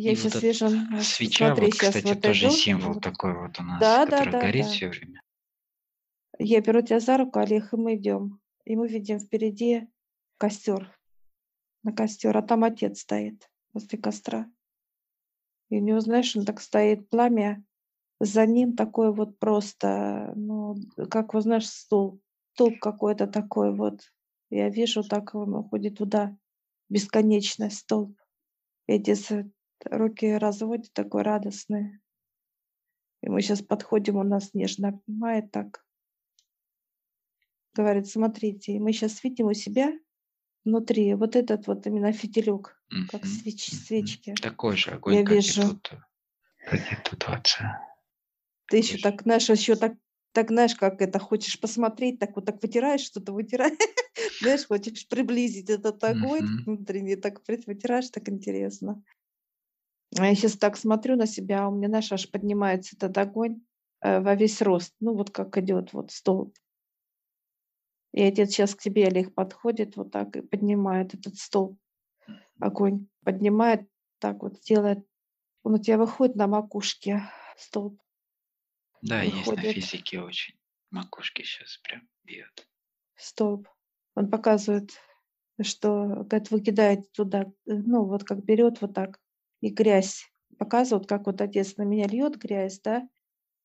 Я И вот сейчас эта вижу, вот свеча, смотри, вот, кстати, вот тоже иду, символ вот. такой вот у нас, Да, да, который да, горит да. все время. Я беру тебя за руку, Олег, и мы идем. И мы видим впереди костер, на костер, а там отец стоит возле костра. И у него, знаешь, он так стоит, пламя, за ним такой вот просто, ну, как, вот знаешь, стул, столб какой-то такой вот. Я вижу, так он уходит туда, бесконечный столб. И отец э, руки разводит, такой радостный. И мы сейчас подходим, он нас нежно обнимает так. Говорит, смотрите, и мы сейчас видим у себя внутри вот этот вот именно фитилек, как Мгм, свеч, свечки. Такой же огонь, Я как и вижу. тут, как и тут в отце. Ты еще же. так, знаешь, еще так, так знаешь, как это, хочешь посмотреть, так вот так вытираешь что-то, вытираешь, знаешь, хочешь приблизить этот огонь Мгм. внутренний, так вытираешь, так интересно. А я сейчас так смотрю на себя, у меня, знаешь, аж поднимается этот огонь э, во весь рост, ну вот как идет вот столб. И отец сейчас к тебе, Олег, подходит вот так и поднимает этот столб, огонь, поднимает, так вот делает. Он у тебя выходит на макушке, столб Да, есть на выходит, физике очень. Макушки сейчас прям бьет. столб. Он показывает, что, говорит, вы кидаете туда, э, ну вот как берет вот так, и грязь. Показывает, как вот отец на меня льет грязь, да,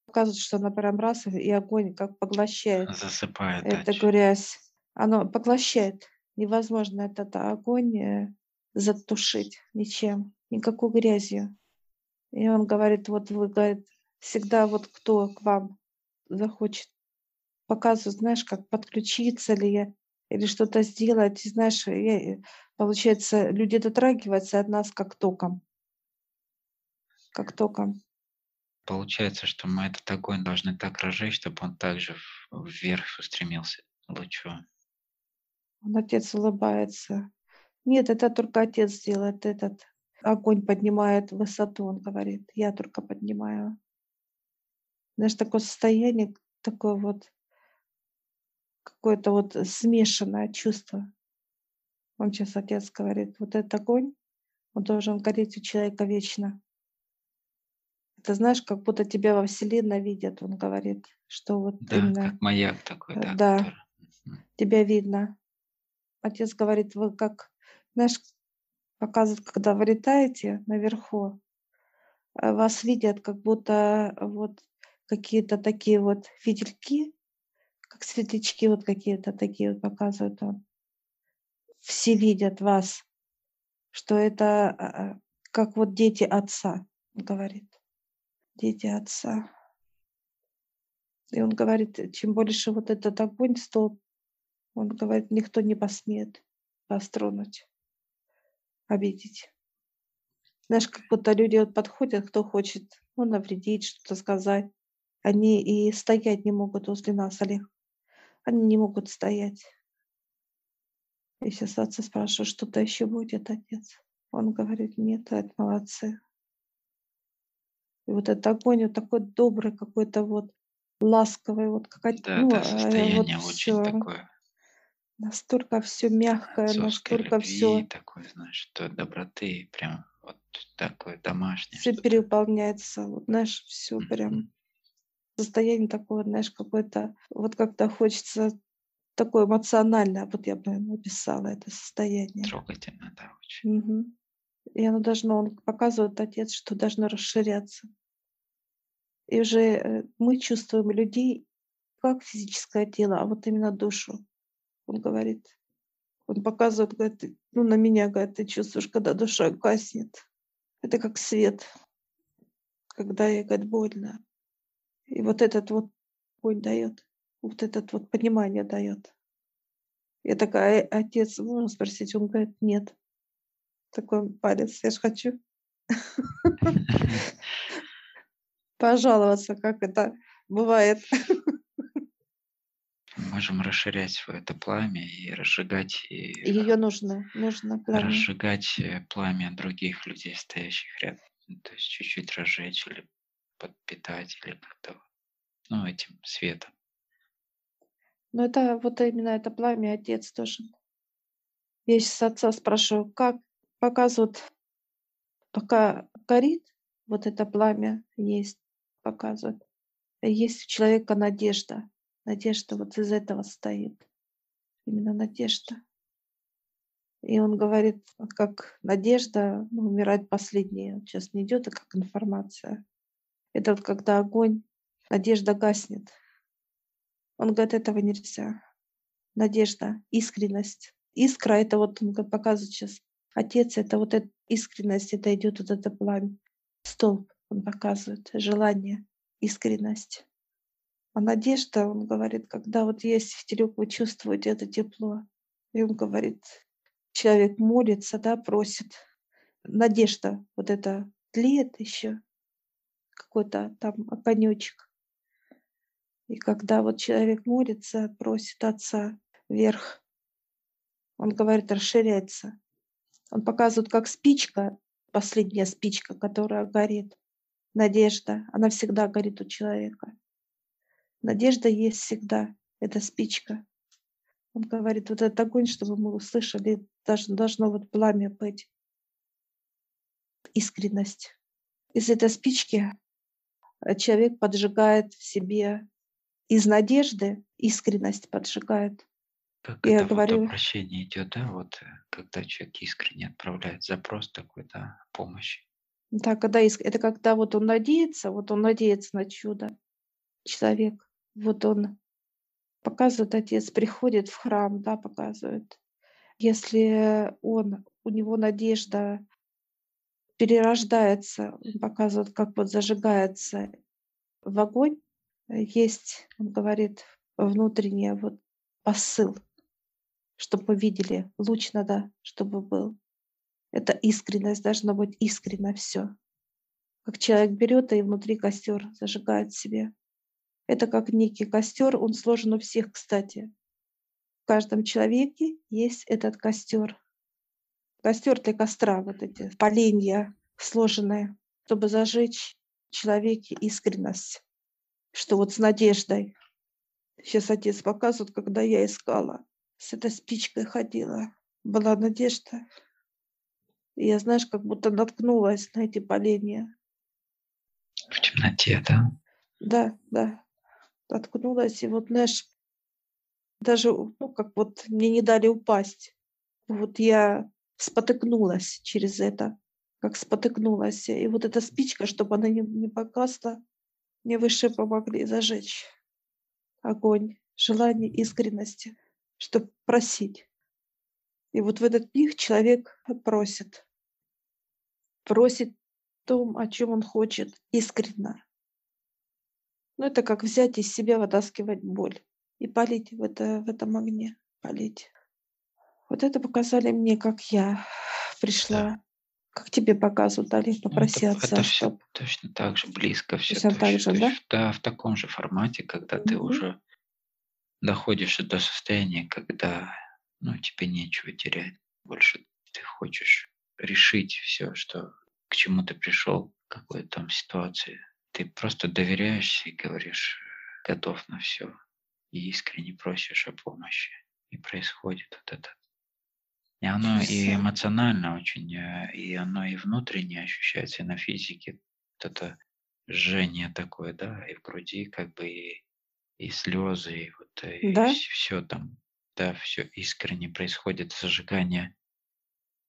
показывает, что она прям раз, и огонь как поглощает Засыпает дальше. грязь. Оно поглощает. Невозможно этот огонь э, затушить ничем, никакой грязью. И он говорит, вот вы, говорит, всегда вот кто к вам захочет показывать, знаешь, как подключиться ли я или что-то сделать. И знаешь, я, э, получается, люди дотрагиваются от нас как током, как током. Получается, что мы этот огонь должны так разжечь, чтобы он также вверх устремился лучом. Он отец улыбается. Нет, это только отец делает этот. Огонь поднимает высоту, он говорит. Я только поднимаю. Знаешь, такое состояние, такое вот, какое-то вот смешанное чувство. Он сейчас отец говорит, вот этот огонь, он должен гореть у человека вечно. Это знаешь, как будто тебя во Вселенной видят, он говорит, что вот Да, именно, как маяк такой, э, да, да, который. Тебя видно. Отец говорит, вы как, знаешь, показывает, когда вы летаете наверху, э, вас видят, как будто вот какие-то такие вот фитильки, как светлячки вот какие-то такие вот показывают он. Все видят вас, что это а, а, как вот дети отца, говорит. Отца. И он говорит, чем больше вот этот огонь столб, он говорит, никто не посмеет вас тронуть, обидеть. Знаешь, как будто люди вот подходят, кто хочет, ну, навредить, что-то сказать. Они и стоять не могут возле нас, Олег. Они не могут стоять. Я сейчас отца спрашиваю, что-то еще будет, отец? Он говорит, нет, это молодцы. И вот этот огонь, вот такой добрый какой-то вот, ласковый, вот какая-то, Да, ну, да, вот состояние очень все, такое настолько все мягкое, отцовской настолько все, такой, знаешь, что доброты, прям вот такое домашнее все переполняется, вот знаешь, все Мгм. прям состояние такое, знаешь, какое-то, вот как-то хочется такое эмоциональное, вот я бы написала это состояние. Трогательно, да, очень. Мгм. И оно должно, он показывает отец, что должно расширяться. И уже э, мы чувствуем людей как физическое тело, а вот именно душу. Он говорит, он показывает, говорит, ну на меня, говорит, ты чувствуешь, когда душа гаснет. Это как свет, когда ей, говорит, больно. И вот этот вот огонь дает, вот этот вот понимание дает. Я такая, «Э, отец, можно спросить? Он говорит, нет. Такой палец, я же хочу пожаловаться, как это бывает. Мы можем расширять это пламя и разжигать, и Ее нужно, нужно пламя. разжигать э, пламя других людей, стоящих рядом. Ну, То есть чуть-чуть разжечь или подпитать, или как-то, ну, этим светом. Но это вот именно это пламя отец должен. Я сейчас отца спрашиваю, как показывают пока горит, вот это пламя есть, показывает. Есть у человека надежда. Надежда вот из этого стоит. Именно надежда. И он говорит, как надежда ну, умирает последняя. Сейчас не идет, а как информация. Это вот когда огонь, надежда гаснет. Он говорит, этого нельзя. Надежда, искренность. Искра — это вот он показывает сейчас. Отец — это вот эта искренность, это идет вот это пламя. Столб он показывает, желание, искренность. А надежда, он говорит, когда вот есть в телек, вы чувствуете это тепло. И он говорит, человек молится, да, просит. Надежда вот это тлеет еще, какой-то там огонечек. И когда вот человек молится, просит Отца вверх, он говорит, расширяется. Он показывает, как спичка, последняя спичка, которая горит. Надежда, она всегда горит у человека. Надежда есть всегда, это спичка. Он говорит, вот этот огонь, чтобы мы услышали, должно, должно вот пламя быть. Искренность. Из этой спички э, человек поджигает в себе из надежды искренность поджигает. Как Я это говорю, вот обращение идет, да, вот э, когда человек искренне отправляет запрос такой, да, помощи. Да, когда иск... это когда вот он надеется, вот он надеется на чудо. Человек, вот он показывает, отец приходит в храм, да, показывает. Если он, у него надежда перерождается, он показывает, как вот зажигается в огонь, есть, он говорит, внутренний вот посыл, чтобы мы видели, луч надо, чтобы был. Это искренность, должно быть искренно все. Как человек берет и внутри костер зажигает себе. Это как некий костер, он сложен у всех, кстати. В каждом человеке есть этот костер. Костер для костра, вот эти поленья сложенные, чтобы зажечь в человеке искренность что вот с надеждой. Сейчас отец показывает, когда я искала, с этой спичкой ходила. Была надежда. И я, знаешь, как будто наткнулась на эти поленья. В темноте, да? Да, да. Наткнулась, и вот, знаешь, даже, ну, как вот мне не дали упасть. Вот я спотыкнулась через это, как спотыкнулась. И вот эта спичка, чтобы она не, не погасла, мне выше помогли зажечь огонь, желание искренности, чтобы просить. И вот в этот миг человек просит. Просит том, о чем он хочет, искренно. Ну, это как взять из себя, вытаскивать боль и полить в, это, в этом огне, полить. Вот это показали мне, как я пришла как тебе показывают, Али, попроси ну, это, отца, это чтоб... все точно так же, близко все. Точно так же, да? Да, в таком же формате, когда ты уже доходишь до состояния, когда ну, тебе нечего терять. Больше ты хочешь решить все, что к чему ты пришел, какой там ситуации. Ты просто доверяешься и говоришь, готов на все. И искренне просишь о помощи. И происходит вот это и оно и эмоционально очень, э, и оно и внутренне ощущается, и на физике. Вот это жжение такое, да, и в груди как бы и, и слезы, и вот э, и Да? все там, да, все искренне происходит, зажигание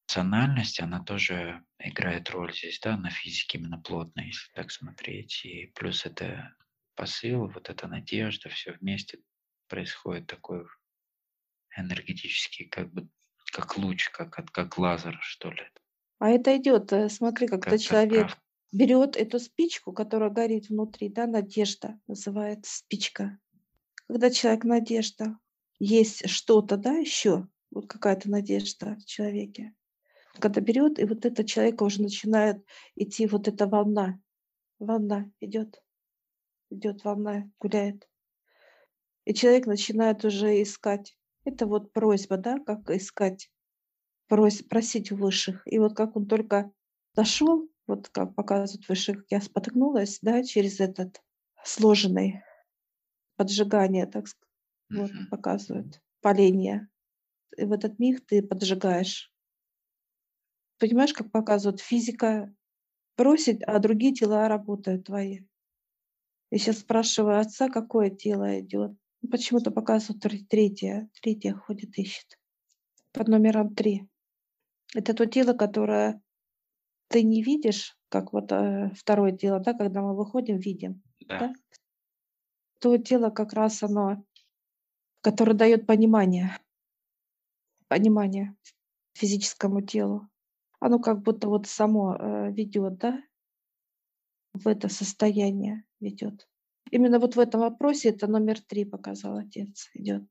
эмоциональности, она тоже играет роль здесь, да, на физике именно плотно, если так смотреть. И плюс это посыл, вот эта надежда, все вместе происходит такой энергетический как бы как луч, как, как лазер, что ли. А это идет, э, смотри, когда как человек берет эту спичку, которая горит внутри, да, надежда называется спичка. Когда человек надежда, есть что-то, да, еще, вот какая-то надежда в человеке. Когда берет, и вот это человека уже начинает идти вот эта волна. Волна идет, идет волна, гуляет. И человек начинает уже искать это вот просьба, да, как искать, прос, просить у высших. И вот как он только дошел, вот как показывают высших, я споткнулась, да, через этот сложенный поджигание, так сказать, вот показывают, поление. И в этот миг ты поджигаешь. Понимаешь, как показывают, физика бросить, а другие тела работают твои. Я сейчас спрашиваю отца, какое тело идет. Ну, почему-то показывают третье. Третье ходит, ищет. Под номером три. Это то тело, которое ты не видишь, как вот э, второе тело, да, когда мы выходим, видим. Да. Да? То тело как раз оно, которое дает понимание. Понимание физическому телу. Оно как будто вот само э, ведет, да, в это состояние ведет. Именно вот в этом вопросе это номер три показал отец, идет.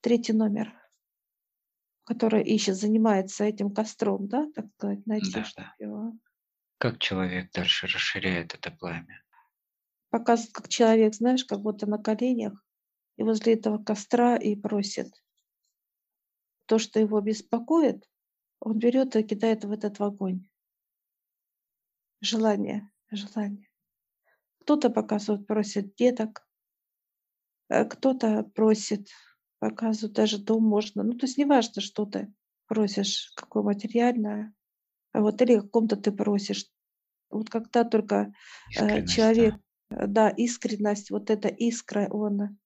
Третий номер, который ищет, занимается этим костром, да, так сказать, найти Да, его. Как человек дальше расширяет это пламя? Показывает, как человек, знаешь, как будто на коленях и возле этого костра и просит. То, что его беспокоит, он берет и кидает в этот огонь. Желание, желание. Кто-то показывает, просит деток, э, кто-то просит, показывает даже дом можно. Ну, то есть неважно, что ты просишь, какое материальное, а вот или о каком-то ты просишь. Вот когда только э, Искренность, человек, да. э, да, искренность, вот эта искра, он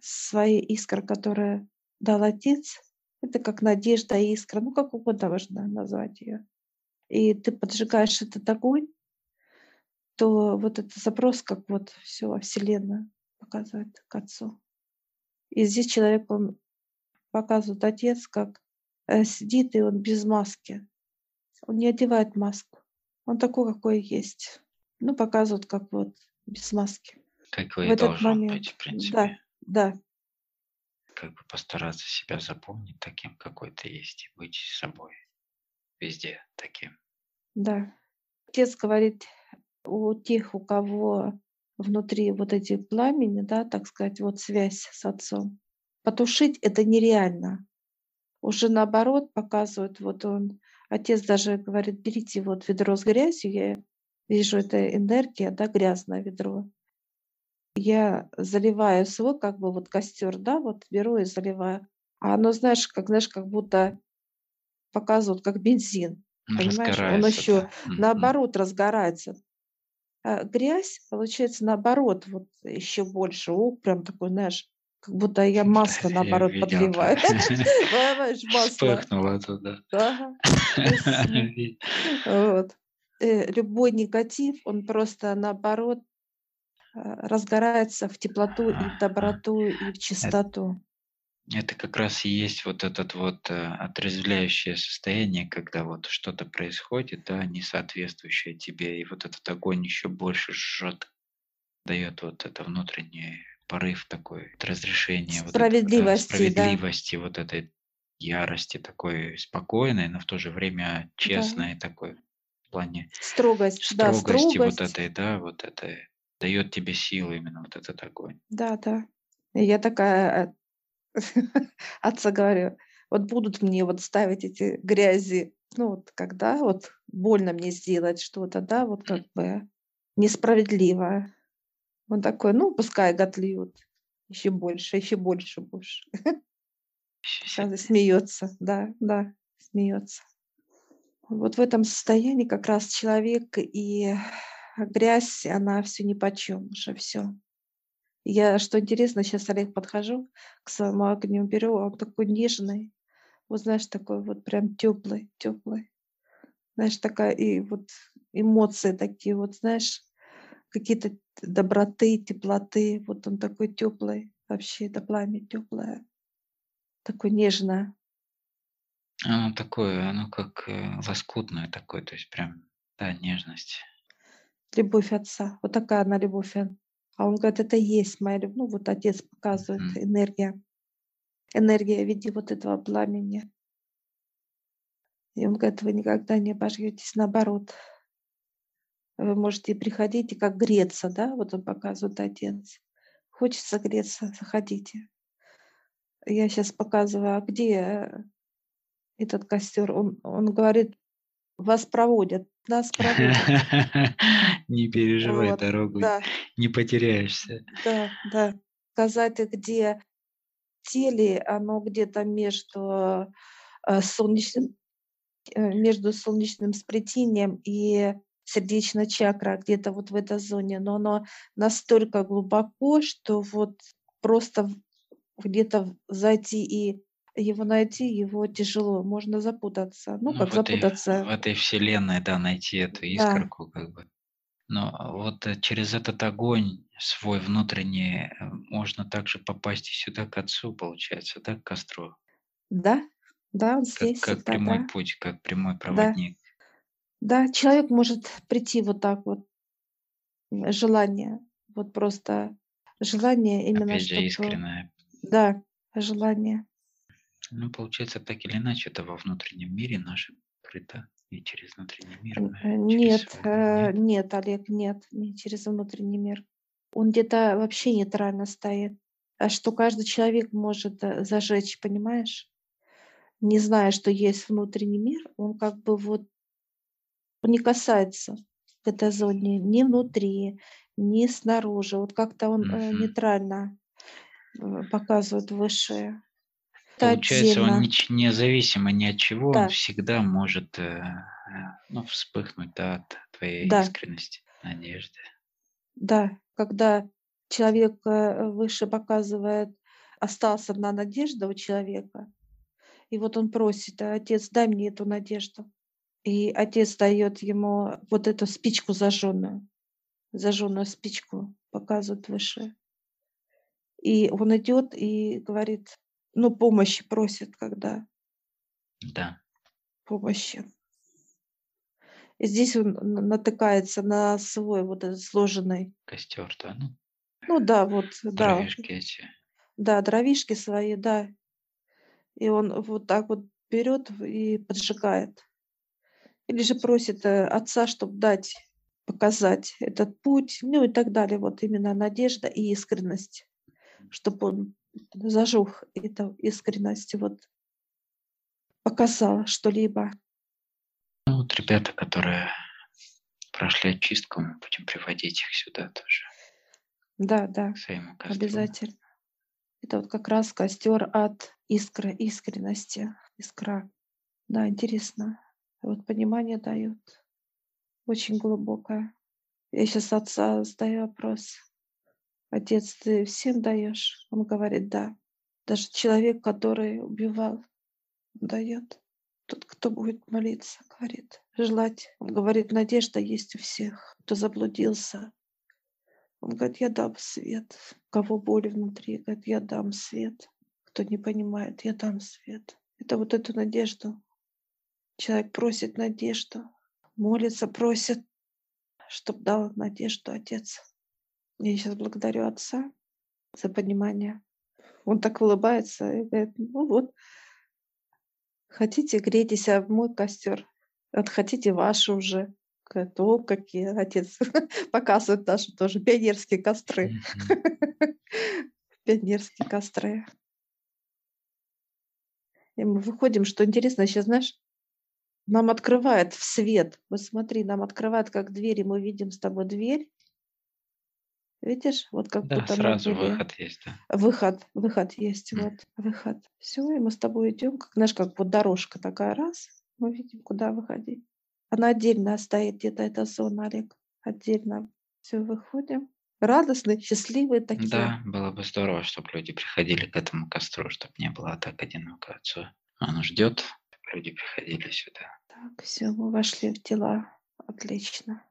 своей искра, которая дал отец, это как надежда, искра, ну как угодно можно назвать ее. И ты поджигаешь этот огонь, то вот этот запрос, как вот все Вселенная показывает к Отцу. И здесь человек, он показывает Отец, как э, сидит, и он без маски. Он не одевает маску. Он такой, какой есть. Ну, показывают, как вот без маски. Какой В этот должен момент. быть, в принципе. Да, да, Как бы постараться себя запомнить таким, какой ты есть, и быть собой. Везде таким. да. Отец говорит, у тех, у кого внутри вот эти пламени, да, так сказать, вот связь с отцом, потушить это нереально. Уже наоборот показывают, вот он, отец даже говорит, берите вот ведро с грязью, я вижу, это энергия, да, грязное ведро. Я заливаю свой, как бы вот костер, да, вот беру и заливаю. А оно, знаешь, как, знаешь, как будто показывают, как бензин, понимаешь? Он еще да. Наоборот разгорается. А грязь, получается, наоборот, вот еще больше. О, прям такой, знаешь, как будто я масло, наоборот, подливаю. Понимаешь, масло. Вспыхнуло туда. Вот. Э, Любой негатив, он просто наоборот а, разгорается в теплоту и в доброту и в чистоту. Это как раз и есть вот этот вот э, отрезвляющее состояние, когда вот что-то происходит, да, не соответствующее тебе, и вот этот огонь еще больше жжет, дает вот это внутренний порыв такой, от разрешения, вот этого, да, Справедливости, да. справедливости, вот этой ярости такой спокойной, но в то же время Да. честной такой в плане Строгость, да, строгости вот строгость. этой, да, вот это дает тебе силу именно вот этот огонь. Да, да. Я такая э, отца говорю, вот будут мне вот ставить эти грязи, ну вот когда вот больно мне сделать что-то, да, вот как бы несправедливо. Он такой, ну пускай готливают еще больше, еще больше Сразу сильнее. смеется, да, да, смеется. Вот в этом состоянии как раз человек и грязь, она все ни почем уже все. Я, что интересно, сейчас Олег подхожу к своему огню, беру, а он такой нежный, вот знаешь, такой вот прям теплый, теплый. Знаешь, такая и вот эмоции такие, вот знаешь, какие-то доброты, теплоты. Вот он такой теплый, вообще это пламя теплое, такое нежное. Оно такое, оно как э, лоскутное такое, то есть прям, да, нежность. Любовь отца. Вот такая она любовь. А он говорит, это есть моя любовь. Ну, вот отец показывает Мгм. энергия. Энергия в виде вот этого пламени. И он говорит, вы никогда не обожьетесь, наоборот. Вы можете приходить и как греться, да, вот он показывает отец. Хочется греться, заходите. Я сейчас показываю, а где э, этот костер? Он, он говорит, вас проводят, нас проводят. Не переживай Вот, дорогу, да, не потеряешься. да, да. Сказать, где теле, оно где-то между э, солнечным, э, между солнечным сплетением и сердечная чакра где-то вот в этой зоне, но оно настолько глубоко, что вот просто где-то зайти и его найти, его тяжело, можно запутаться. Ну, Ну, как в этой, в запутаться, этой вселенной, да, найти эту да, искорку, как бы. Но вот э, через этот огонь свой внутренний э, можно также попасть и сюда к отцу, получается, да, к костру, да, да, он здесь как всегда, прямой да, путь, как прямой да, проводник. да. Человек может прийти вот так вот, желание, вот просто желание именно, Опять же, чтобы, искренне. да, желание. Ну, получается, так или иначе, это во внутреннем мире нашем скрыто, и через внутренний мир э, через Нет, огонь э, нет. Олег, нет, не через внутренний мир. Он где-то вообще нейтрально стоит. А что каждый человек может э, зажечь, понимаешь? Не зная, что есть внутренний мир, он как бы вот не касается к этой зоне ни внутри, ни снаружи. Вот как-то он Мгм. нейтрально показывает высшее. Это Получается, он отдельно. нич- независимо ни от чего, он Да, всегда может э, ну, вспыхнуть да, от твоей да, искренности, надежды. да. Когда человек э, выше показывает, осталась одна надежда у человека, и вот он просит, «А, отец, дай мне эту надежду. И отец дает ему вот эту спичку зажженную, зажженную спичку показывает выше. И он идет и говорит, ну, помощи просит, когда Да, помощи. И здесь он натыкается на свой вот этот сложенный, костер, да, ну, ну да, вот, да, дровишки эти. да, дровишки свои, да. И он вот так вот берет и поджигает. Или же просит э, отца, чтобы дать, показать этот путь, ну и так далее. Вот именно надежда и искренность, чтобы он зажег эту искренность, вот показал что-либо. Ну, вот ребята, которые прошли очистку, мы будем приводить их сюда тоже, Да, да, обязательно. Это вот как раз костер от искры, искренности, искра. Да, интересно. Вот понимание дает. Очень глубокое. Я сейчас отца задаю вопрос. Отец, ты всем даешь? Он говорит, да. Даже человек, который убивал, дает. Тот, кто будет молиться, говорит, желать. Он говорит, надежда есть у всех, кто заблудился. Он говорит, я дам свет. Кого боли внутри, говорит, я дам свет. Кто не понимает, я дам свет. Это вот эту надежду. Человек просит надежду, молится, просит, чтобы дал надежду Отец. Я сейчас благодарю Отца за понимание. Он так улыбается и говорит, ну вот, хотите, грейтесь об мой костер, вот хотите ваши уже. Говорит, о, какие отец показывает наши тоже пионерские костры. Пионерские костры. И мы выходим, что интересно, сейчас, знаешь, нам открывает в свет. Вот смотри, нам открывает как дверь, и мы видим с тобой дверь. Видишь, вот как Да, будто мы сразу были выход есть, да. Выход, выход есть, М. вот, выход. Все, и мы с тобой идем, как, знаешь, как вот дорожка такая, раз, мы видим, куда выходить. Она отдельно стоит, где-то эта зона, Олег, отдельно. Все, выходим. Радостные, счастливые такие. Да, было бы здорово, чтобы люди приходили к этому костру, чтобы не было так одиноко отцу. Он ждет, чтобы люди приходили сюда. Так, все, мы вошли в дела. Отлично.